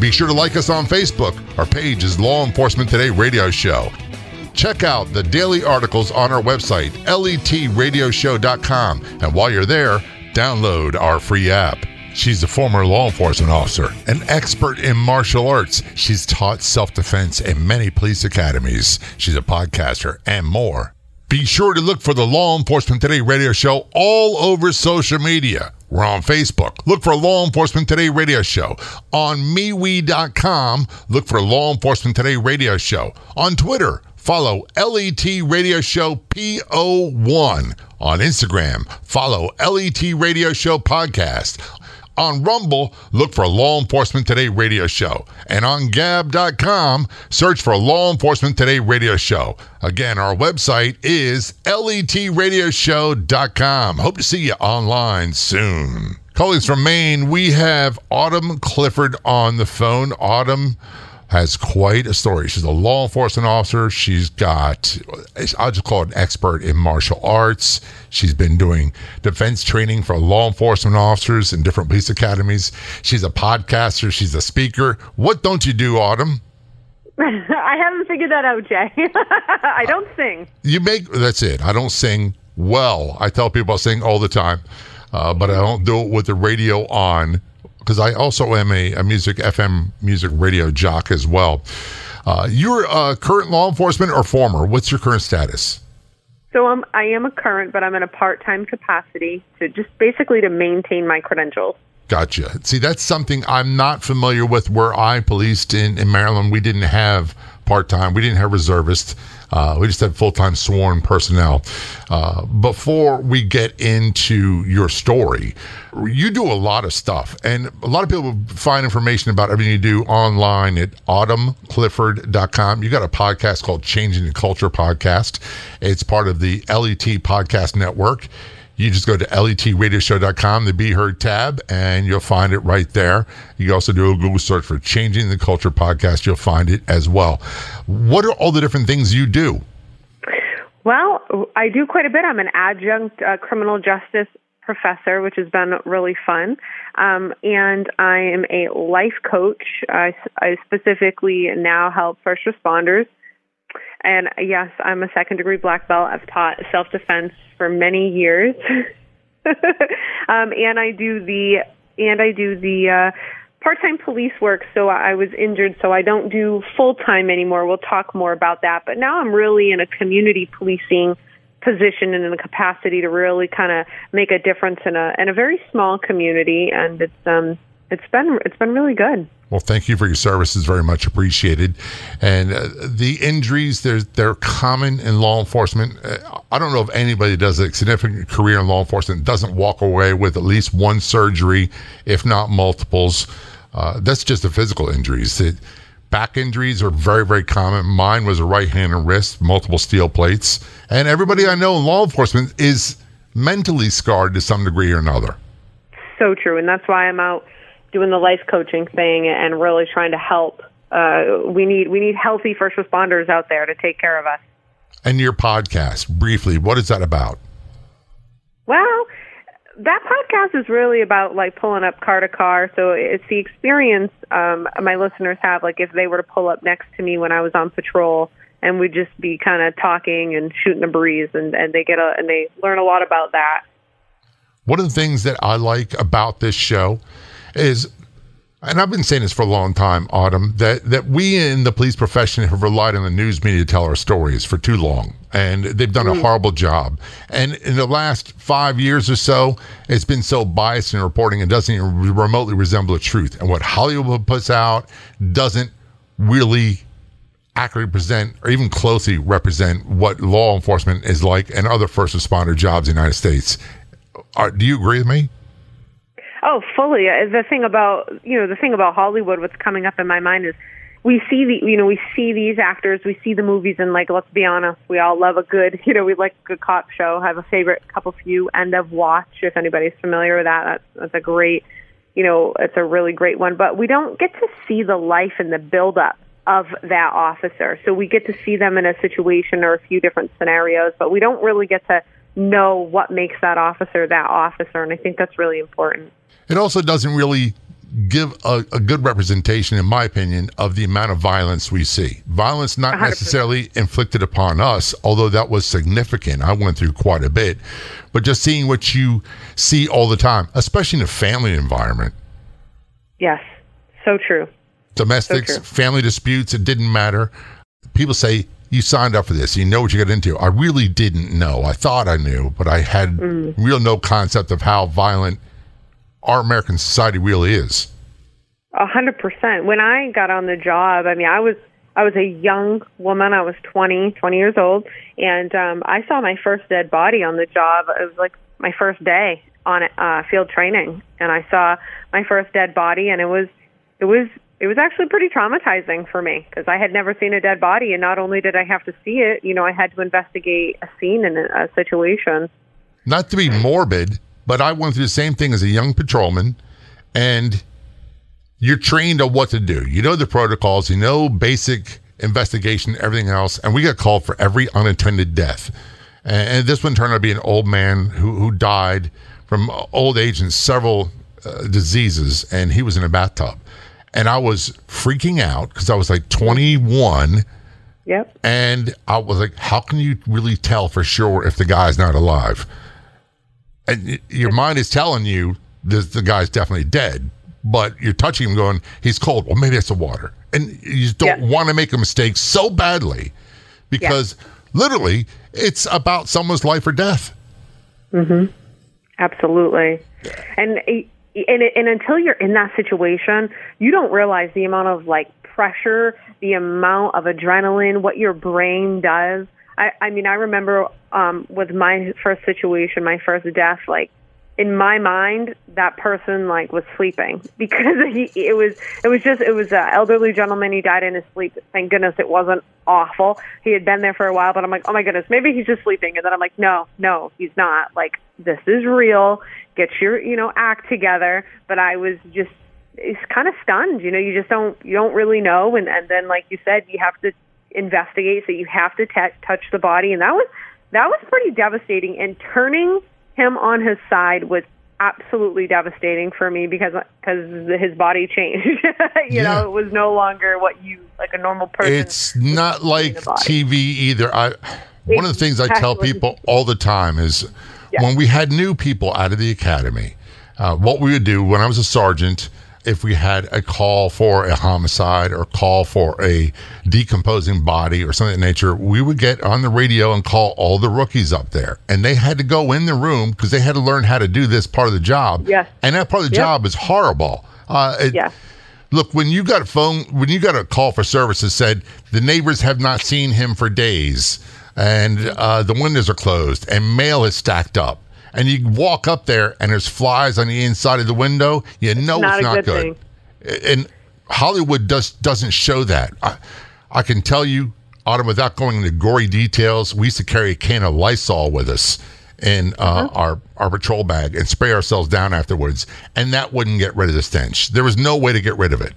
Be sure to like us on Facebook. Our page is Law Enforcement Today Radio Show. Check out the daily articles on our website, letradioshow.com. And while you're there, download our free app. She's a former law enforcement officer, an expert in martial arts. She's taught self defense in many police academies. She's a podcaster and more. Be sure to look for the Law Enforcement Today radio show all over social media. We're on Facebook. Look for Law Enforcement Today radio show. On MeWe.com, look for Law Enforcement Today radio show. On Twitter, follow LET Radio Show PO1. On Instagram, follow LET Radio Show Podcast. On Rumble, look for Law Enforcement Today Radio Show. And on Gab.com, search for Law Enforcement Today Radio Show. Again, our website is letradioshow.com. Hope to see you online soon. Colleagues from Maine, we have Autumn Clifford on the phone. Autumn has quite a story. She's a law enforcement officer. She's got, I'll just call it an expert in martial arts. She's been doing defense training for law enforcement officers in different police academies. She's a podcaster. She's a speaker. What don't you do, Autumn? I haven't figured that out, Jay. I don't sing. You make, that's it. I don't sing well. I tell people I sing all the time, uh, but I don't do it with the radio on because I also am a, a, music FM music radio jock as well. Uh, you're a current law enforcement or former? What's your current status? So I'm I am a current, but I'm in a part time capacity to just basically to maintain my credentials. Gotcha. See, that's something I'm not familiar with. Where I policed in, in Maryland, we didn't have part time. We didn't have reservists. Uh, we just had full time sworn personnel. Uh, before we get into your story, you do a lot of stuff, and a lot of people will find information about everything you do online at autumnclifford.com. You got a podcast called Changing the Culture Podcast. It's part of the LET Podcast Network. You just go to letradioshow.com, the Be Heard tab, and you'll find it right there. You also do a Google search for Changing the Culture podcast. You'll find it as well. What are all the different things you do? Well, I do quite a bit. I'm an adjunct uh, criminal justice professor, which has been really fun. Um, and I am a life coach. I, I specifically now help first responders and yes, I'm a second degree black belt. I've taught self defense for many years. um, and I do the and I do the uh, part time police work. So I was injured, so I don't do full time anymore. We'll talk more about that. But now I'm really in a community policing position and in the capacity to really kind of make a difference in a in a very small community, and it's um it's been it's been really good. Well, thank you for your services. Very much appreciated. And uh, the injuries, they're, they're common in law enforcement. Uh, I don't know if anybody does a significant career in law enforcement doesn't walk away with at least one surgery, if not multiples. Uh, that's just the physical injuries. It, back injuries are very, very common. Mine was a right hand and wrist, multiple steel plates. And everybody I know in law enforcement is mentally scarred to some degree or another. So true. And that's why I'm out doing the life coaching thing and really trying to help. Uh, we need we need healthy first responders out there to take care of us. And your podcast, briefly, what is that about? Well, that podcast is really about like pulling up car to car. So it's the experience um, my listeners have. Like if they were to pull up next to me when I was on patrol, and we'd just be kind of talking and shooting the breeze, and and they get a and they learn a lot about that. One of the things that I like about this show is and I've been saying this for a long time, Autumn, that, that we in the police profession have relied on the news media to tell our stories for too long. And they've done a mm. horrible job. And in the last five years or so, it's been so biased in reporting it doesn't even remotely resemble the truth. And what Hollywood puts out doesn't really accurately present or even closely represent what law enforcement is like and other first responder jobs in the United States. Are, do you agree with me? Oh, fully. Uh, the thing about you know the thing about Hollywood, what's coming up in my mind is we see the you know we see these actors we see the movies and like let's be honest we all love a good you know we like a good cop show. I have a favorite couple few end of watch if anybody's familiar with that. That's that's a great you know it's a really great one. But we don't get to see the life and the build up of that officer. So we get to see them in a situation or a few different scenarios but we don't really get to know what makes that officer that officer. And I think that's really important it also doesn't really give a, a, good representation, in my opinion, of the amount of violence we see. Violence not 100%. necessarily inflicted upon us, although that was significant. I went through quite a bit, but just seeing what you see all the time, especially in a family environment. Yes, so true. Domestics, so true. family disputes, it didn't matter. People say, you signed up for this. You know what you got into. I really didn't know. I thought I knew, but I had mm. real no concept of how violent our American society really is. A hundred percent. When I got on the job, I mean, I was I was a young woman. I was 20, 20 years old, and um, I saw my first dead body on the job. It was like my first day on uh, field training, and I saw my first dead body, and it was it was it was actually pretty traumatizing for me because I had never seen a dead body, and not only did I have to see it, you know, I had to investigate a scene and a, a situation. Not to be morbid, but I went through the same thing as a young patrolman, and you're trained on what to do. You know the protocols, you know basic investigation, everything else, and we got called for every unintended death. And, this one turned out to be an old man who, who died from old age and several uh, diseases, and he was in a bathtub. And I was freaking out because I was like 21. Yep. And I was like, how can you really tell for sure if the guy's not alive? And your mind is telling you this, the guy's definitely dead, but you're touching him, going, he's cold. Well, maybe it's the water, and you just don't yeah. want to make a mistake so badly because yeah. literally it's about someone's life or death. Mm-hmm. Absolutely, and and and until you're in that situation, you don't realize the amount of like pressure, the amount of adrenaline, what your brain does I, I mean, I remember um, with my first situation, my first death, like in my mind, that person like was sleeping because he, it was, it was just, it was an elderly gentleman. He died in his sleep. Thank goodness it wasn't awful. He had been there for a while, but I'm like, oh my goodness, maybe he's just sleeping. And then I'm like, no, no, he's not. Like this is real. Get your, you know, act together. But I was just, it's kind of stunned. You know, you just don't, you don't really know. And and then, like you said, you have to investigate. So you have to t- touch the body, and that was that was pretty devastating. And turning him on his side was absolutely devastating for me because because his body changed. you yeah. know, it was no longer what you like a normal person. It's not like TV either. I one of the things I tell people all the time is yeah. when we had new people out of the academy, uh, what we would do when I was a sergeant if we had a call for a homicide or call for a decomposing body or something of that nature, we would get on the radio and call all the rookies up there. And they had to go in the room because they had to learn how to do this part of the job. Yes. And that part of the yep. job is horrible. Uh, it, yeah. Look, when you got a phone, when you got a call for service that said the neighbors have not seen him for days and uh, the windows are closed and mail is stacked up and you walk up there and there's flies on the inside of the window, you know not it's not good. good. And Hollywood just doesn't show that. I, I can tell you, Autumn, without going into gory details, we used to carry a can of Lysol with us in uh, our our patrol bag and spray ourselves down afterwards, and that wouldn't get rid of the stench. There was no way to get rid of it.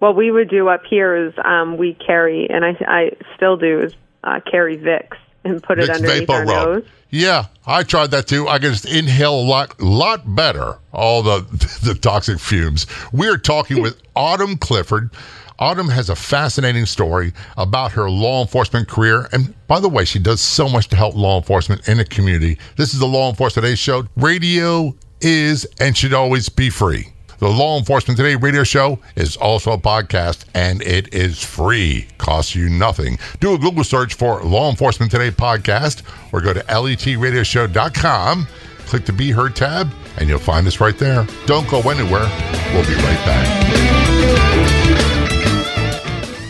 What we would do up here is um, we carry, and I, I still do, is uh, carry Vicks and put Vicks it underneath our nose. Yeah, I tried that too. I can just inhale a lot, lot better all the the toxic fumes. We're talking with Autumn Clifford. Autumn has a fascinating story about her law enforcement career. And by the way, she does so much to help law enforcement in the community. This is the Law Enforcement Today show. Radio is and should always be free. The Law Enforcement Today radio show is also a podcast and it is free. Costs you nothing. Do a Google search for Law Enforcement Today podcast or go to letradioshow.com. Click the Be Heard tab and you'll find us right there. Don't go anywhere. We'll be right back.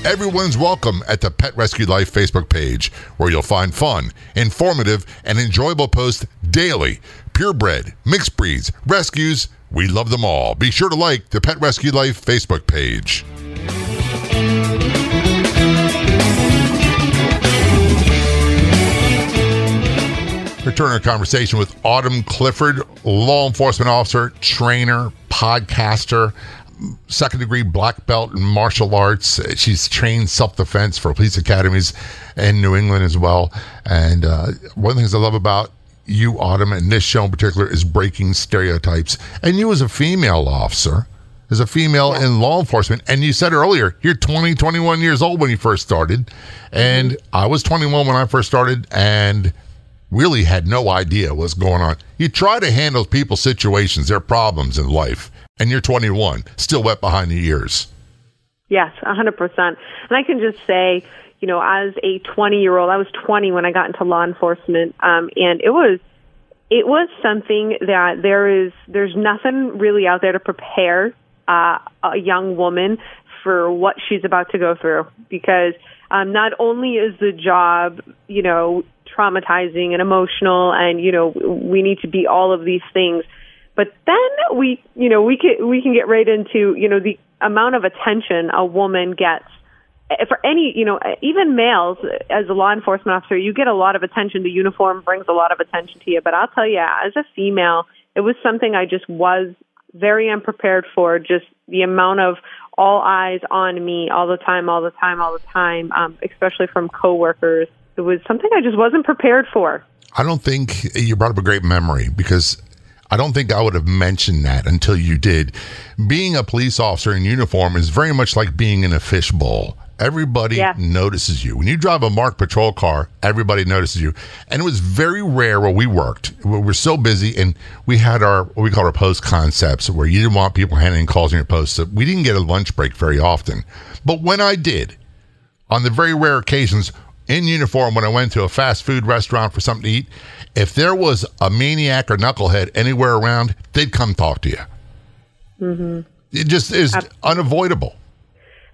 Everyone's welcome at the Pet Rescue Life Facebook page, where you'll find fun, informative, and enjoyable posts daily. Purebred, mixed breeds, rescues, we love them all. Be sure to like the Pet Rescue Life Facebook page. Return our conversation with Autumn Clifford, law enforcement officer, trainer, podcaster, second degree black belt in martial arts. She's trained self defense for police academies in New England as well. And uh, one of the things I love about you, Autumn, and this show in particular is breaking stereotypes. And you, as a female officer, as a female yeah. in law enforcement, and you said earlier, you're 20, 21 years old when you first started. And mm-hmm. I was 21 when I first started and really had no idea what's going on. You try to handle people's situations, their problems in life and you're 21, still wet behind the ears. Yes, 100%. And I can just say, you know, as a 20 year old, I was 20 when I got into law enforcement, um, and it was it was something that there is there's nothing really out there to prepare uh, a young woman for what she's about to go through because um, not only is the job you know traumatizing and emotional and you know we need to be all of these things but then we, you know, we can we can get right into, you know, the amount of attention a woman gets Eh, for any, you know, eh, even males eh, as a law enforcement officer, you get a lot of attention. The uniform brings a lot of attention to you. But I'll tell you, as a female, it was something I just was very unprepared for. Just the amount of all eyes on me all the time, all the time, all the time, um, especially from coworkers. It was something I just wasn't prepared for. I don't think you brought up a great memory because I don't think I would have mentioned that until you did. Being a police officer in uniform is very much like being in a fishbowl. Everybody yeah. notices you. When you drive a marked patrol car, everybody notices you. And it was very rare where we worked. We were so busy and we had our, what we call our post concepts where you didn't want people handing calls in your post. So we didn't get a lunch break very often. But when I did, on the very rare occasions, in uniform when I went to a fast food restaurant for something to eat, if there was a maniac or knucklehead anywhere around, they'd come talk to you. Mm-hmm. It just is Absolutely. unavoidable.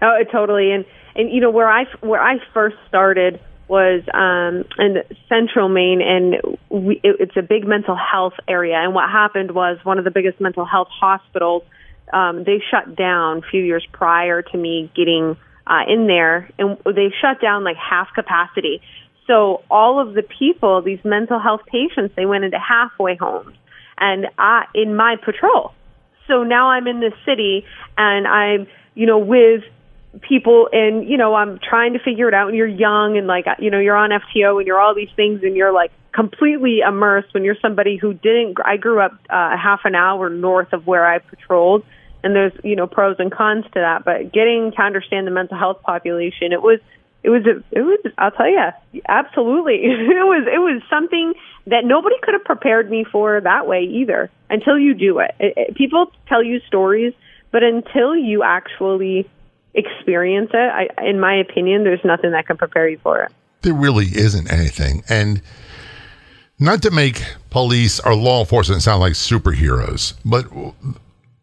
Oh, totally. And and you know where I where I first started was um, in central Maine, and we, it, it's a big mental health area. And what happened was one of the biggest mental health hospitals. Um, they shut down a few years prior to me getting uh, in there, and they shut down like half capacity. So all of the people, these mental health patients, they went into halfway homes, and I in my patrol. So now I'm in the city, and I'm you know with people and you know I'm trying to figure it out. And you're young and like you know you're on FTO and you're all these things and you're like completely immersed when you're somebody who didn't I grew up uh, half an hour north of where I patrolled. And there's you know pros and cons to that. But getting to understand the mental health population it was it was a, it was I'll tell you absolutely. It was it was something that nobody could have prepared me for that way either until you do it. it, it people tell you stories but until you actually experience it. I, in my opinion there's nothing that can prepare you for it. There really isn't anything. And not to make police or law enforcement sound like superheroes but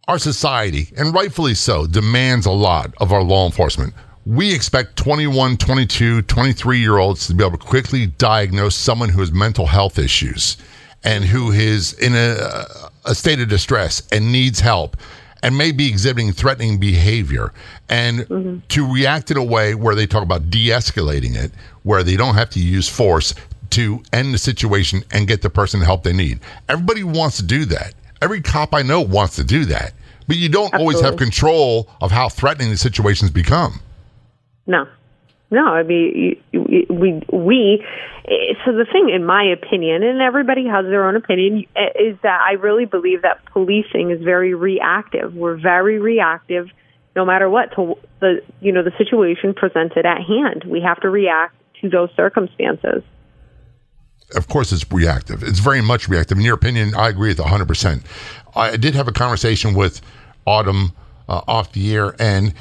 our society, and rightfully so, demands a lot of our law enforcement. We expect 21, 22, 23 year olds to be able to quickly diagnose someone who has mental health issues and who is in a, a state of distress and needs help and may be exhibiting threatening behavior and mm-hmm. to react in a way where they talk about de-escalating it where they don't have to use force to end the situation and get the person the help they need everybody wants to do that Every cop I know wants to do that, but you don't Absolutely. always have control of how threatening the situations become. No, no. I mean, we we. So the thing, in my opinion, and everybody has their own opinion, is that I really believe that policing is very reactive. We're very reactive, no matter what to the you know the situation presented at hand. We have to react to those circumstances of course, it's reactive. It's very much reactive. In your opinion, I agree with 100%. I did have a conversation with Autumn uh, off the air, and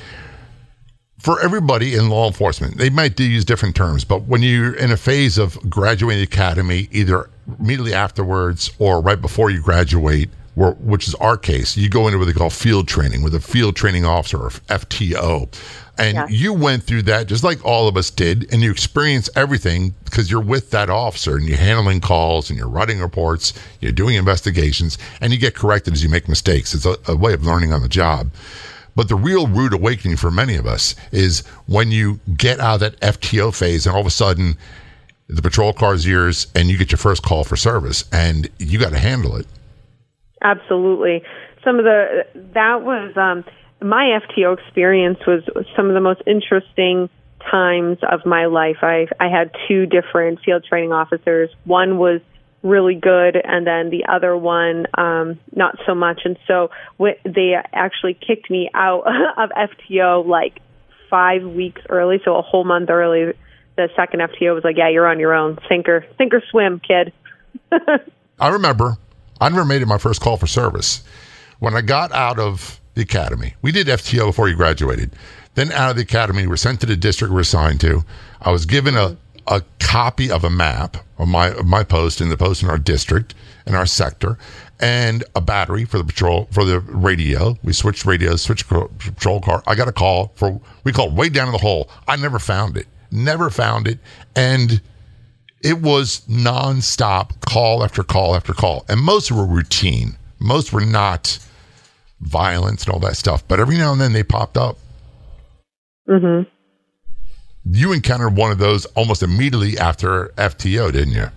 for everybody in law enforcement, they might use different terms, but when you're in a phase of graduating academy, either immediately afterwards or right before you graduate, which is our case, you go into what they call field training with a field training officer or FTO. And yeah. you went through that just like all of us did, and you experience everything because you're with that officer and you're handling calls and you're writing reports, you're doing investigations, and you get corrected as you make mistakes. It's a, a way of learning on the job. But the real rude awakening for many of us is when you get out of that FTO phase and all of a sudden the patrol car's yours, and you get your first call for service, and you got to handle it. Absolutely. Some of the that was um, my FTO experience was some of the most interesting times of my life. I I had two different field training officers. One was really good, and then the other one um, not so much. And so they actually kicked me out of FTO like five weeks early, so a whole month early. The second FTO was like, "Yeah, you're on your own. Sink or sink or swim, kid." I remember. I never made it my first call for service. When I got out of the academy, we did FTO before you graduated. Then out of the academy, we were sent to the district we we're assigned to. I was given a, a copy of a map of my of my post in the post in our district in our sector, and a battery for the patrol for the radio. We switched radios, switched patrol car. I got a call for we called way down in the hole. I never found it, never found it, and it was nonstop call after call after call, and most were routine. Most were not violence and all that stuff, but every now and then they popped up. Mm-hmm. You encountered one of those almost immediately after FTO, didn't you?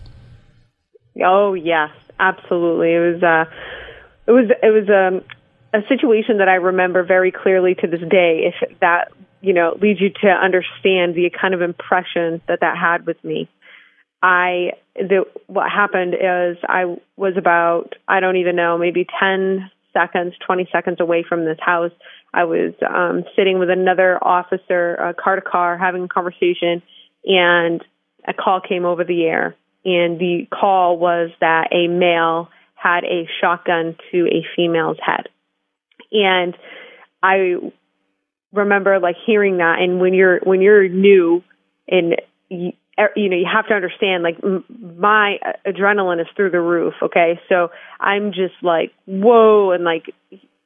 Oh yes, absolutely. It was uh, it was it was um, a situation that I remember very clearly to this day. If that you know leads you to understand the kind of impression that that had with me. I the what happened is I was about I don't even know maybe ten seconds, twenty seconds away from this house. I was um, sitting with another officer, uh, car to car, having a conversation, and a call came over the air. And the call was that a male had a shotgun to a female's head. And I remember like hearing that. And when you're when you're new and you, you know you have to understand like m- my adrenaline is through the roof okay so i'm just like whoa and like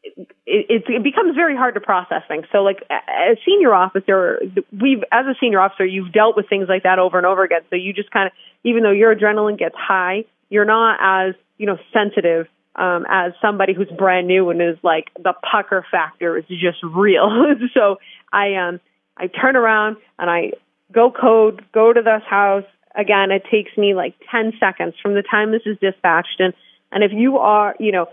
it, it, it becomes very hard to process things. So, like as senior officer, we've as a senior officer, you've dealt with things like that over and over again. So you just kind of, even though your adrenaline gets high, you're not as you know sensitive um, as somebody who's brand new and is like the pucker factor is just real. so I um I turn around and I go code, go to this house. Again, it takes me like 10 seconds from the time this is dispatched. And, and if you are, you know,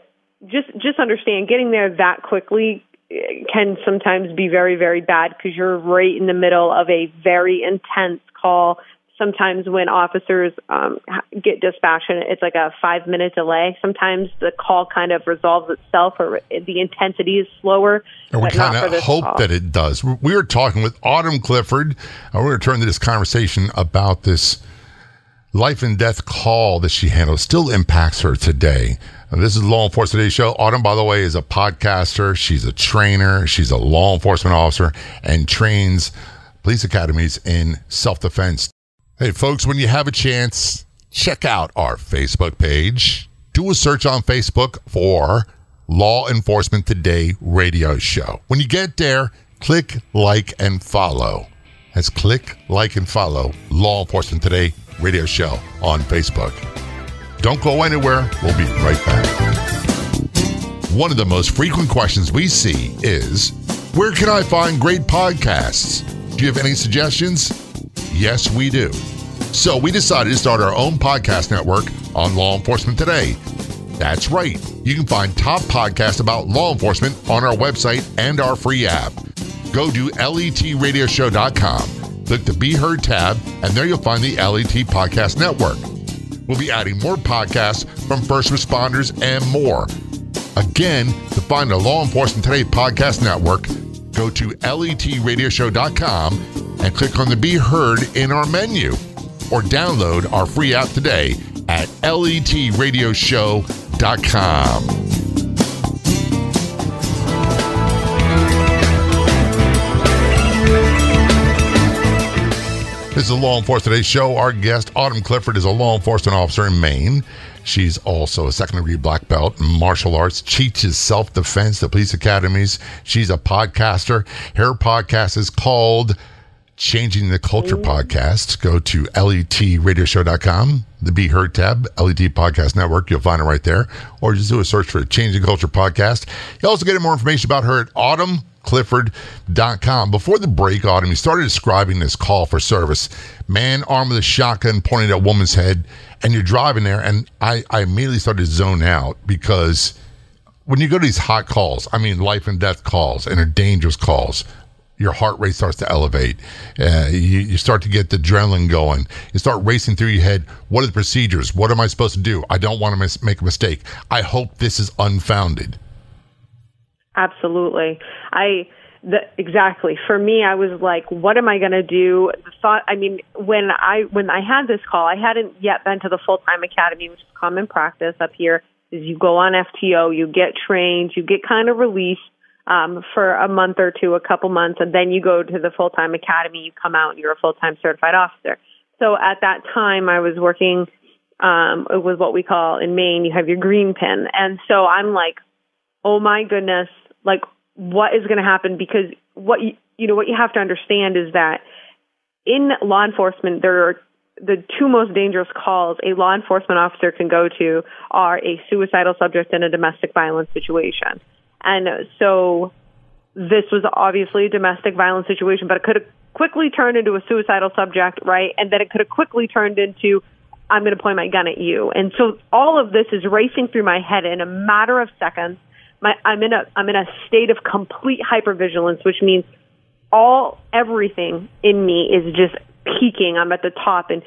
just just understand getting there that quickly eh, can sometimes be very very bad because you're right in the middle of a very intense call. Sometimes when officers um, get dispatched it's like a five minute delay sometimes the call kind of resolves itself or the intensity is slower and we kind of hope call. that it does. We were talking with autumn clifford. And we're going to turn to this conversation about this life and death call that she handles. Still impacts her today and this is Law Enforcement Today Show. Autumn, by the way, is a podcaster. She's a trainer. She's a law enforcement officer and trains police academies in self defense. Hey, folks, when you have a chance, check out our Facebook page. Do a search on Facebook for Law Enforcement Today Radio Show. When you get there, click like and follow. That's click like and follow Law Enforcement Today Radio Show on Facebook. Don't go anywhere. We'll be right back. One of the most frequent questions we see is Where can I find great podcasts? Do you have any suggestions? Yes, we do. So we decided to start our own podcast network on law enforcement today. That's right. You can find top podcasts about law enforcement on our website and our free app. Go to letradioshow.com, click the Be Heard tab, and there you'll find the LET Podcast Network. We'll be adding more podcasts from first responders and more. Again, to find the Law Enforcement Today podcast network, go to letradioshow.com and click on the Be Heard in our menu or download our free app today at letradioshow.com. This is Law Enforcement Today show. Our guest, Autumn Clifford, is a law enforcement officer in Maine. She's also a second degree black belt in martial arts, teaches self defense at police academies. She's a podcaster. Her podcast is called Changing the Culture Podcast. Go to letradioshow.com, the Be Heard tab, LET Podcast Network. You'll find it right there. Or just do a search for Changing Culture Podcast. You'll also get more information about her at Autumn clifford.com. Before the break, Autumn, he started describing this call for service. Man armed with a shotgun pointed at a woman's head, and you're driving there, and I, I immediately started to zone out because when you go to these hot calls, I mean life and death calls and are dangerous calls, your heart rate starts to elevate. Uh, you, you start to get the adrenaline going. You start racing through your head. What are the procedures? What am I supposed to do? I don't want to mis- make a mistake. I hope this is unfounded. Absolutely. I the, exactly. For me, I was like, what am I going to do? The thought, I mean, when I when I had this call, I hadn't yet been to the full time academy, which is common practice up here. Is you go on FTO, you get trained, you get kind of released um, for a month or two, a couple months, and then you go to the full time academy. You come out, and you're a full time certified officer. So at that time, I was working um, with what we call in Maine, you have your green pin, and so I'm like, oh my goodness, like what is going to happen because what you, you know what you have to understand is that in law enforcement there are the two most dangerous calls a law enforcement officer can go to are a suicidal subject in a domestic violence situation. And so this was obviously a domestic violence situation, but it could have quickly turned into a suicidal subject, right? And then it could have quickly turned into I'm going to point my gun at you. And so all of this is racing through my head in a matter of seconds my I'm in a I'm in a state of complete hypervigilance, which means all everything in me is just peaking. I'm at the top, and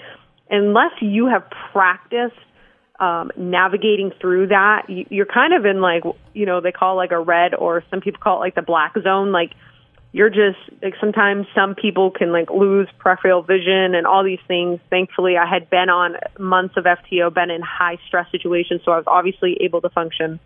unless you have practiced um, navigating through that, you, you're kind of in like you know they call like a red, or some people call it like the black zone. Like you're just like sometimes some people can like lose peripheral vision and all these things. Thankfully, I had been on months of FTO, been in high stress situations, so I was obviously able to function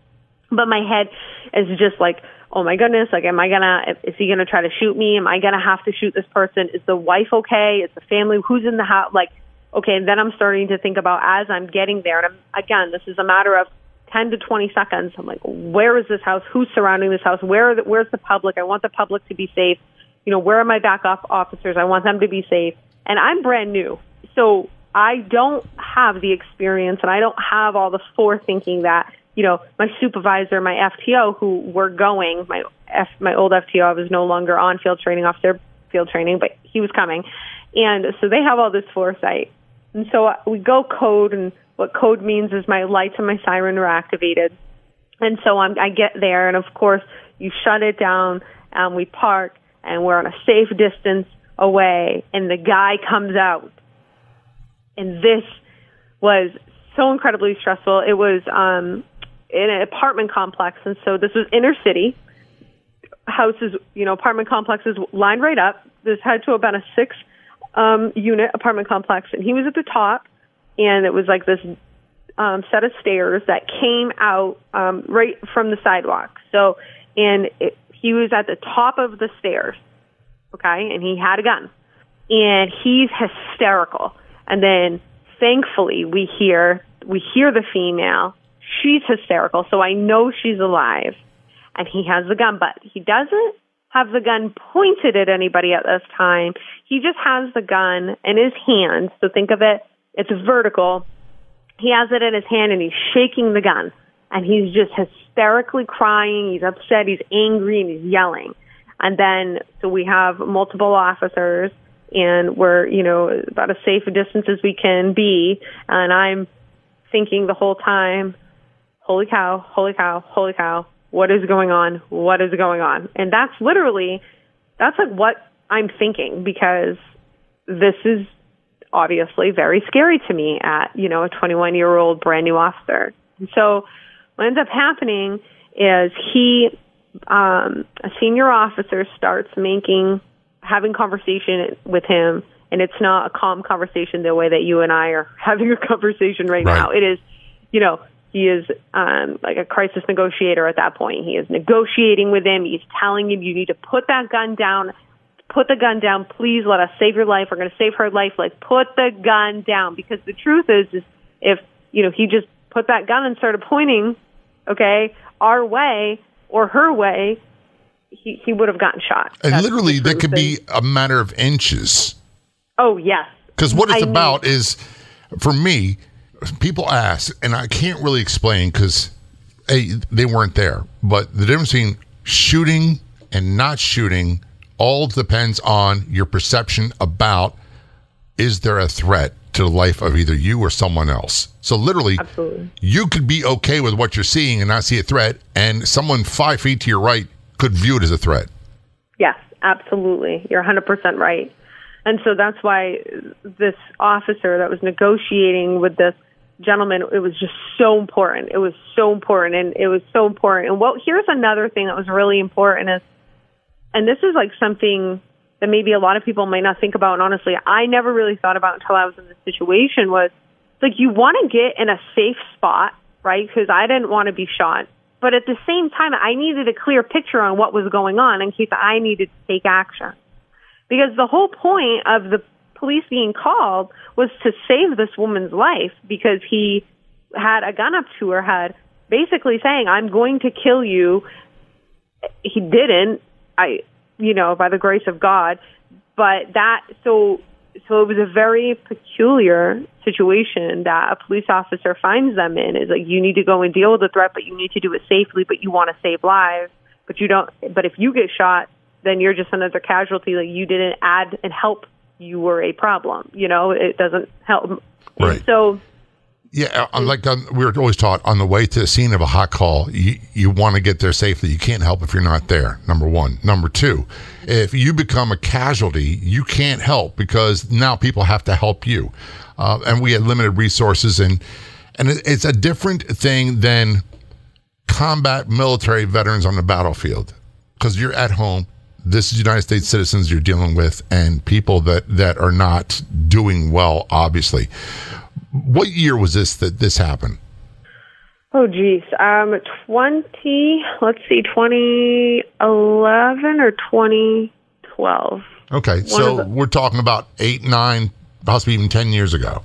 but my head is just like, oh my goodness, like, am I gonna, is he gonna try to shoot me? Am I gonna have to shoot this person? Is the wife okay? Is the family, who's in the house? Like, okay, and then I'm starting to think about as I'm getting there, and I'm, again, this is a matter of 10 to 20 seconds. I'm like, where is this house? Who's surrounding this house? Where, the, where's the public? I want the public to be safe. You know, where are my backup officers? I want them to be safe. And I'm brand new. So I don't have the experience and I don't have all the forethinking that you know, my supervisor, my FTO, who were going, my F, my old FTO, I was no longer on field training officer, field training, but he was coming, and so they have all this foresight, and so we go code, and what code means is my lights and my siren are activated, and so I'm, I get there, and of course you shut it down, and we park, and we're on a safe distance away, and the guy comes out, and this was so incredibly stressful. It was um in an apartment complex, and so this was inner city. Houses, you know, apartment complexes lined right up. This had to been a six um, unit apartment complex, and he was at the top, and it was like this um, set of stairs that came out um, right from the sidewalk. So, and it, he was at the top of the stairs, okay, and he had a gun, and he's hysterical. And then, thankfully, we hear we hear the female She's hysterical, so I know she's alive. And he has the gun, but he doesn't have the gun pointed at anybody at this time. He just has the gun in his hand. So think of it, it's vertical. He has it in his hand and he's shaking the gun. And he's just hysterically crying. He's upset. He's angry and he's yelling. And then, so we have multiple officers and we're, you know, about as safe a distance as we can be. And I'm thinking the whole time, holy cow, holy cow, holy cow, what is going on? What is going on? And that's literally, that's like what I'm thinking because this is obviously very scary to me at, you know, a 21 year old brand new officer. And so what ends up happening is he, um, a senior officer starts making, having conversation with him and it's not a calm conversation the way that you and I are having a conversation right, right. now. It is, you know, he is um, like a crisis negotiator at that point. He is negotiating with him. He's telling him, you need to put that gun down. Put the gun down. Please let us save your life. We're going to save her life. Like, put the gun down. Because the truth is, is if, you know, he just put that gun and started pointing, okay, our way or her way, he, he would have gotten shot. And That's literally, that could be a matter of inches. Oh, yes. Because what it's I about mean, is, for me, people ask, and I can't really explain because hey, they weren't there. But the difference between shooting and not shooting all depends on your perception about is there a threat to the life of either you or someone else. So literally, Absolutely. you could be okay with what you're seeing and not see a threat, and someone five feet to your right could view it as a threat. Yes, absolutely. You're 100% right. And so that's why this officer that was negotiating with this gentleman, it was just so important. It was so important. And it was so important. And what, here's another thing that was really important is, and this is like something that maybe a lot of people might not think about. And honestly, I never really thought about until I was in this situation was like you want to get in a safe spot, right? Because I didn't want to be shot. But at the same time, I needed a clear picture on what was going on in case I needed to take action. Because the whole point of the police being called was to save this woman's life because he had a gun up to her head, basically saying, I'm going to kill you. He didn't. I, you know, by the grace of God. But that, so, so it was a very peculiar situation that a police officer finds them in. Is like you need to go and deal with the threat, but you need to do it safely. But you want to save lives, but you don't. But if you get shot, then you're just another casualty. Like you didn't add and help. You were a problem. You know, it doesn't help. Right. So Yeah, uh, like um, we were always taught on the way to the scene of a hot call, you, you want to get there safely. You can't help if you're not there. Number one. Number two, if you become a casualty, you can't help because now people have to help you. Uh, and we had limited resources, and and it, it's a different thing than combat military veterans on the battlefield because you're at home. This is United States citizens you're dealing with, and people that that are not doing well. Obviously, what year was this that this happened? Oh geez, um, twenty. Let's see, twenty eleven or twenty twelve. Okay, so the- we're talking about eight, nine, possibly even ten years ago.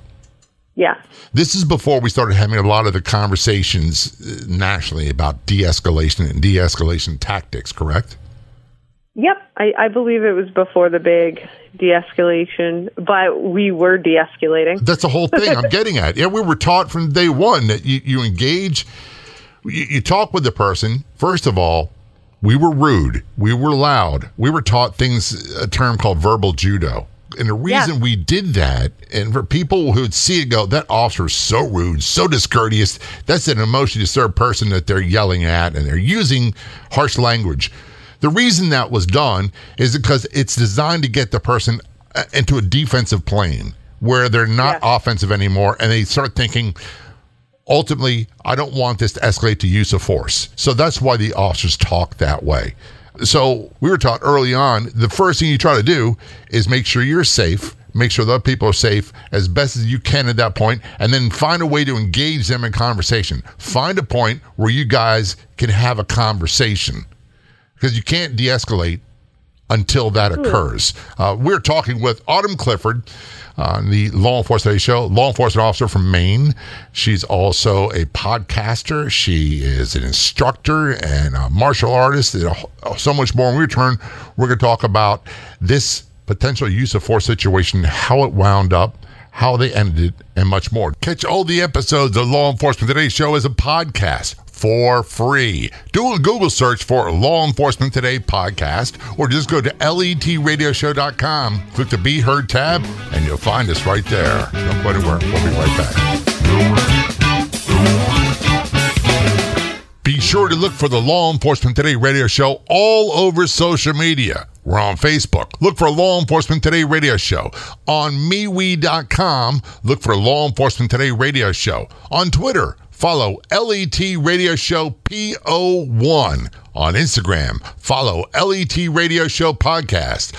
Yeah, This is before we started having a lot of the conversations uh, nationally about de-escalation and de-escalation tactics. Correct? Yep. I, I believe it was before the big de-escalation, but we were de-escalating. That's the whole thing I'm getting at. Yeah, we were taught from day one that you, you engage, you, you talk with the person. First of all, we were rude, we were loud, we were taught things, a term called verbal judo. And the reason we did that, and for people who'd see it go, that officer's so rude, so discourteous, that's an emotionally disturbed person that they're yelling at and they're using harsh language. The reason that was done is because it's designed to get the person uh, into a defensive plane where they're not Yes. offensive anymore and they start thinking, ultimately, I don't want this to escalate to use of force. So that's why the officers talk that way. So we were taught early on the first thing you try to do is make sure you're safe, make sure the other people are safe as best as you can at that point, and then find a way to engage them in conversation. Find a point where you guys can have a conversation because you can't de escalate until that occurs. Uh, we're talking with Autumn Clifford on the Law Enforcement Today show, law enforcement officer from Maine. She's also a podcaster. She is an instructor and a martial artist, and so much more. When we return, we're going to talk about this potential use of force situation, how it wound up, how they ended it, and much more. Catch all the episodes of Law Enforcement Today show as a podcast for free. Do a Google search for Law Enforcement Today podcast or just go to letradioshow.com, click the Be Heard tab, and you'll find us right there. Don't go anywhere. We'll be right back. Be sure to look for the Law Enforcement Today radio show all over social media. We're on Facebook. Look for Law Enforcement Today radio show. On MeWe.com, look for Law Enforcement Today radio show. On Twitter, follow LET Radio Show PO1. On Instagram, follow LET Radio Show Podcast.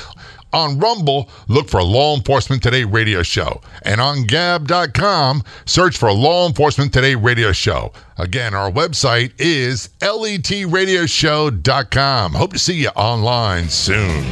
On Rumble, look for Law Enforcement Today Radio Show. And on Gab.com, search for Law Enforcement Today Radio Show. Again, our website is letradioshow.com. Hope to see you online soon.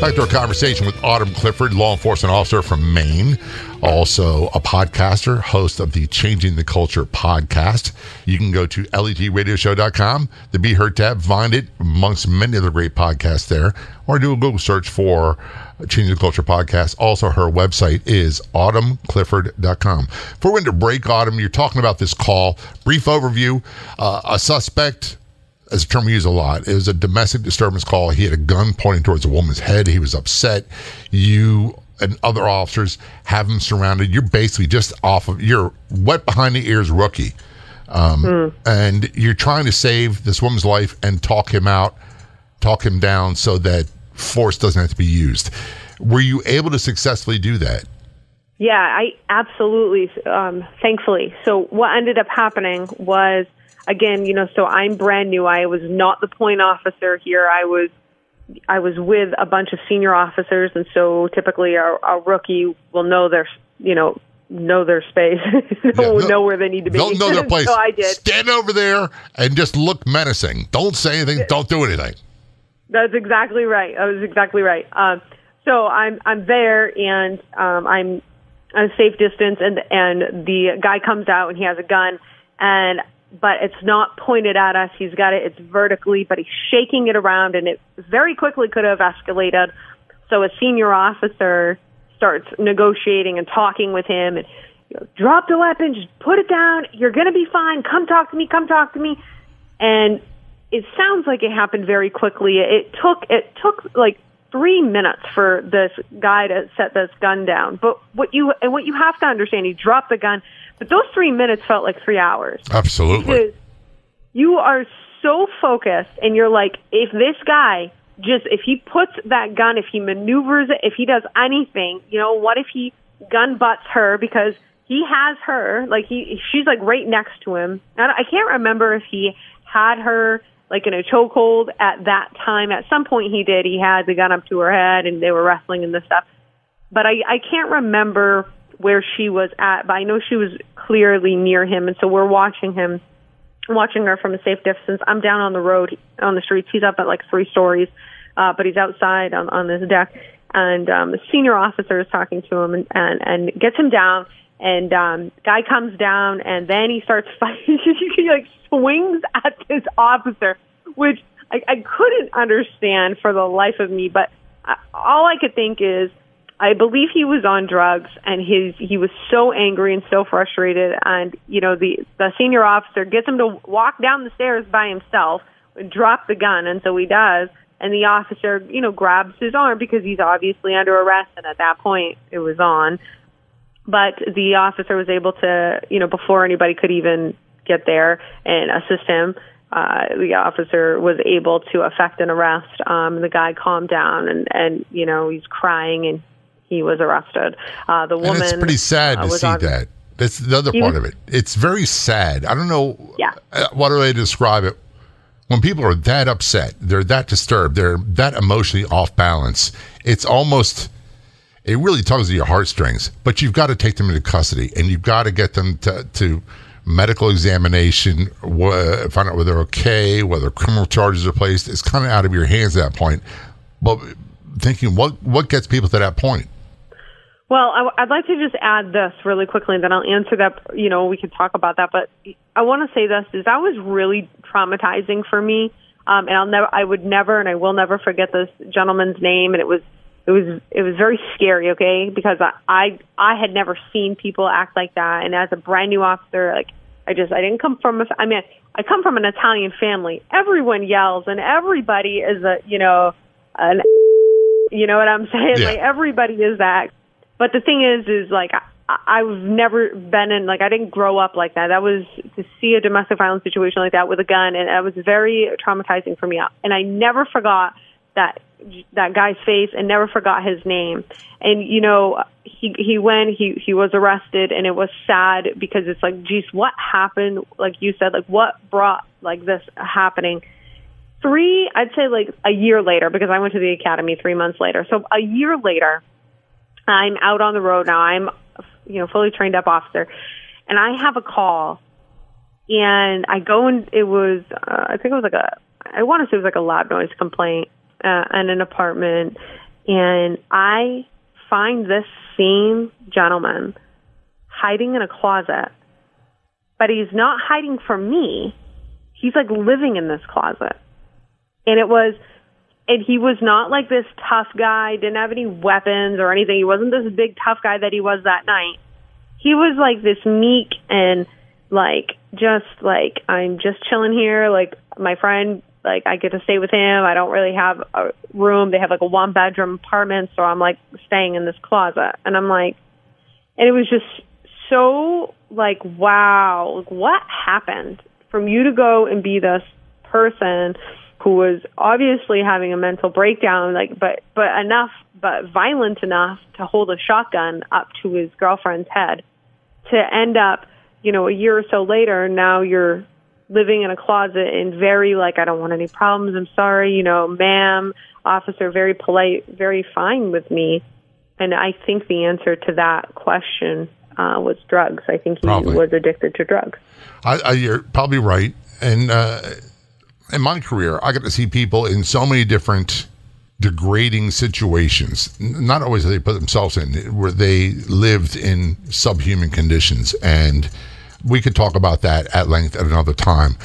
Back to our conversation with Autumn Clifford, law enforcement officer from Maine, also a podcaster, host of the Changing the Culture podcast. You can go to letradioshow.com, the Be Heard tab, find it amongst many other great podcasts there, or do a Google search for Changing the Culture podcast. Also, her website is autumnclifford.com. Before we went to break, Autumn, you're talking about this call. Brief overview. Uh, a suspect as a term we use a lot. It was a domestic disturbance call. He had a gun pointing towards a woman's head. He was upset. You and other officers have him surrounded. You're basically just off of, you're wet behind the ears rookie. Um, mm. And you're trying to save this woman's life and talk him out, talk him down so that force doesn't have to be used. Were you able to successfully do that? Yeah, I absolutely, um, thankfully. So what ended up happening was again, you know, so I'm brand new. I was not the point officer here. I was I was with a bunch of senior officers, and so typically a, a rookie will know their, you know, know their space, know, yeah, know where they need to be. Don't know their place. so I did. Stand over there and just look menacing. Don't say anything. Don't do anything. That's exactly right. That was exactly right. Um, so I'm I'm there, and um, I'm at a safe distance, and and the guy comes out and he has a gun, and but it's not pointed at us. He's got it, it's vertically, but he's shaking it around, and it very quickly could have escalated. So a senior officer starts negotiating and talking with him and you know, drop the weapon, just put it down. You're going to be fine. Come talk to me. Come talk to me. And it sounds like it happened very quickly. It took it took like three minutes for this guy to set this gun down. But what you and what you have to understand, he dropped the gun but those three minutes felt like three hours. Absolutely. Because you are so focused, and you're like, if this guy just, if he puts that gun, if he maneuvers it, if he does anything, you know, what if he gun butts her because he has her, like he, she's like right next to him. I I can't remember if he had her like in a chokehold at that time. At some point he did. He had the gun up to her head and they were wrestling and this stuff. But I, I can't remember where she was at, but I know she was clearly near him, and so we're watching him, watching her from a safe distance. I'm down on the road, on the streets. He's up at like three stories, uh, but he's outside on on this deck, and um, the senior officer is talking to him and and, and gets him down. And um, guy comes down, and then he starts fighting. he like swings at this officer, which I, I couldn't understand for the life of me. But uh, all I could think is I believe he was on drugs and his he was so angry and so frustrated and you know the the senior officer gets him to walk down the stairs by himself and drop the gun and so he does and the officer you know grabs his arm because he's obviously under arrest and at that point it was on but the officer was able to you know before anybody could even get there and assist him uh, the officer was able to effect an arrest. Um, the guy calmed down and, and, you know, he's crying and he was arrested. Uh, the woman. And it's pretty sad uh, to see on, that. That's the other part was, of it. It's very sad. I don't know. Yeah. Uh, what do I describe it? When people are that upset, they're that disturbed, they're that emotionally off balance. It's almost. It really tugs at your heartstrings. But you've got to take them into custody, and you've got to get them to, to medical examination, wh- find out whether they're okay, whether criminal charges are placed. It's kind of out of your hands at that point. But thinking, what what gets people to that point? Well, I, would like to just add this really quickly, and then I'll answer that. You know, we can talk about that, but I want to say this: is that was really traumatizing for me, um, and I'll never, I would never, and I will never forget this gentleman's name, and it was, it was, it was very scary. Okay, because I, I, I had never seen people act like that, and as a brand new officer, like I just, I didn't come from, a, I mean, I come from an Italian family. Everyone yells, and everybody is a, you know, an, you know what I'm saying? Yeah. Like everybody is that but the thing is, is like I, I've never been in like I didn't grow up like that. That was to see a domestic violence situation like that with a gun, and that was very traumatizing for me. And I never forgot that that guy's face and never forgot his name. And you know, he he went, he he was arrested, and it was sad because it's like, geez, what happened? Like you said, like what brought like this happening? Three, I'd say like a year later, because I went to the academy three months later. So a year later, I'm out on the road now. I'm, you know, fully trained up officer, and I have a call, and I go and it was, uh, I think it was like a, I want to say it was like a loud noise complaint uh, in an apartment, And I find this same gentleman hiding in a closet, but he's not hiding from me. He's like living in this closet. And it was, and he was not like this tough guy, didn't have any weapons or anything. He wasn't this big tough guy that he was that night. He was like this meek and like just like I'm just chilling here. Like my friend, like I get to stay with him. I don't really have a room. They have like a one bedroom apartment, so I'm like staying in this closet. And I'm like, and it was just so like wow, like what happened from you to go and be this person who was obviously having a mental breakdown, like but but enough, but violent enough to hold a shotgun up to his girlfriend's head, to end up, you know, a year or so later, now you're living in a closet and very like I don't want any problems. I'm sorry, you know, ma'am, officer, very polite, very fine with me. And I think the answer to that question uh, was drugs. I think he Probably. was addicted to drugs. I, I, you're probably right. And uh, in my career, I got to see people in so many different degrading situations. Not always they put themselves in, where they lived in subhuman conditions. And we could talk about that at length at another time.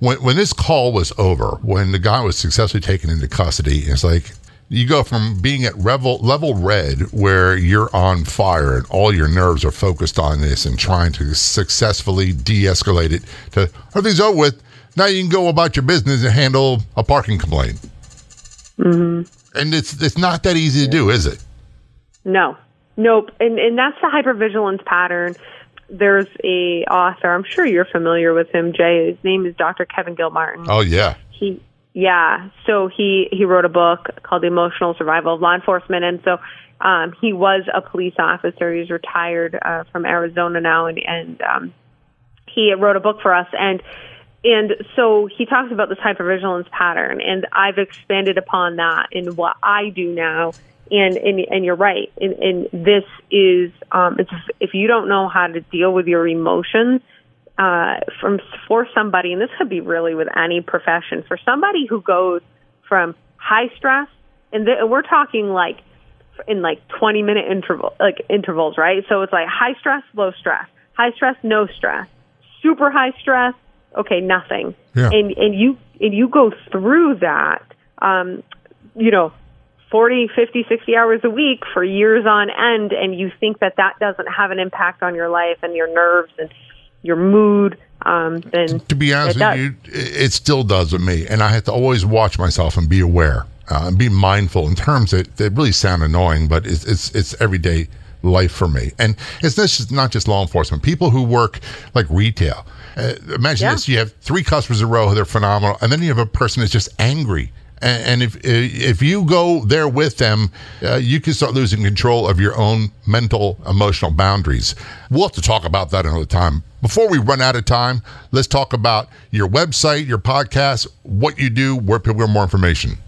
When, when this call was over, when the guy was successfully taken into custody, it's like you go from being at level level red where you're on fire and all your nerves are focused on this and trying to successfully de-escalate it to everything's over with now you can go about your business and handle a parking complaint mm-hmm. and it's it's not that easy to do is it No, nope. And and that's the hypervigilance pattern. There's a author. I'm sure you're familiar with him, Jay. His name is Dr. Kevin Gilmartin. oh yeah He, yeah. So he he wrote a book called The Emotional Survival of Law Enforcement, and so um, he was a police officer. He's retired uh, from Arizona now, and and um, he wrote a book for us and and so he talks about this hypervigilance pattern and i've expanded upon that in what i do now. And and, and you're right. And, and this is um it's if you don't know how to deal with your emotions uh from for somebody and this could be really with any profession for somebody who goes from high stress and we're talking like in like 20 minute interval like intervals right? So it's like high stress low stress. High stress no stress. Super high stress okay nothing Yeah. and and you and you go through that um you know 40 50 60 hours a week for years on end and you think that that doesn't have an impact on your life and your nerves and your mood um then to be honest it with you, it it still does with me, and I have to always watch myself and be aware uh, and be mindful in terms that, that really sound annoying, but it's it's it's everyday life for me, and it's not just not just law enforcement. People who work like retail. Uh, imagine Yeah. this: you have three customers in a row; who they're phenomenal, and then you have a person that's just angry. And, and if if you go there with them, uh, you can start losing control of your own mental, emotional boundaries. We'll have to talk about that another time. Before we run out of time, let's talk about your website, your podcast, what you do, where people get more information.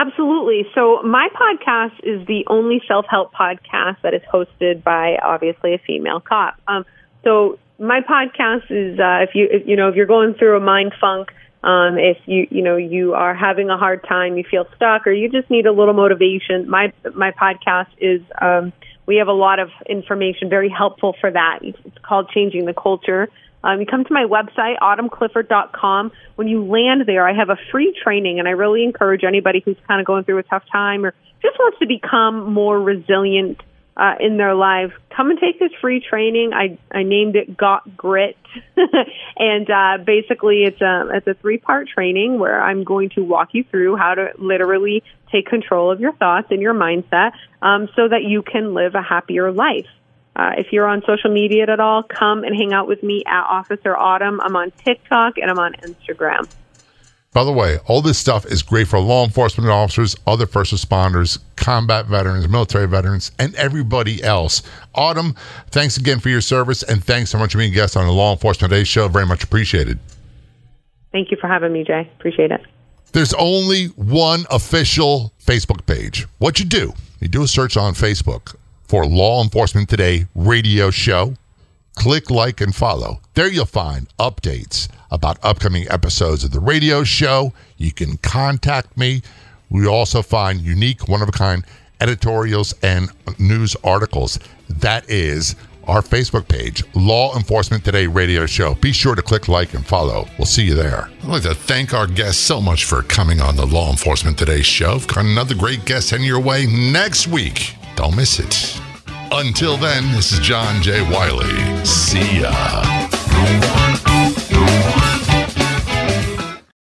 Absolutely. So my podcast is the only self-help podcast that is hosted by obviously a female cop. Um, so my podcast is uh, if you if, you know if you're going through a mind funk, um, if you you know you are having a hard time, you feel stuck, or you just need a little motivation. My my podcast is um, we have a lot of information, very helpful for that. It's called Changing the Culture. Um, you come to my website, autumnclifford.com. When you land there, I have a free training, and I really encourage anybody who's kind of going through a tough time or just wants to become more resilient uh, in their life, come and take this free training. I I named it Got Grit, and uh, basically it's a it's a three part training where I'm going to walk you through how to literally take control of your thoughts and your mindset, um, so that you can live a happier life. Uh, if you're on social media at all, come and hang out with me at Officer Autumn. I'm on TikTok and I'm on Instagram. By the way, all this stuff is great for law enforcement officers, other first responders, combat veterans, military veterans, and everybody else. Autumn, thanks again for your service, and thanks so much for being a guest on the Law Enforcement Today show. Very much appreciated. Thank you for having me, Jay. Appreciate it. There's only one official Facebook page. What you do, you do a search on Facebook for Law Enforcement Today radio show. Click like and follow. There you'll find updates about upcoming episodes of the radio show. You can contact me. We also find unique, one of a kind editorials and news articles. That is our Facebook page, Law Enforcement Today Radio Show. Be sure to click like and follow. We'll see you there. I'd like to thank our guests so much for coming on the Law Enforcement Today show. Got another great guest heading your way next week. Don't miss it. Until then, this is John J. Wiley. See ya.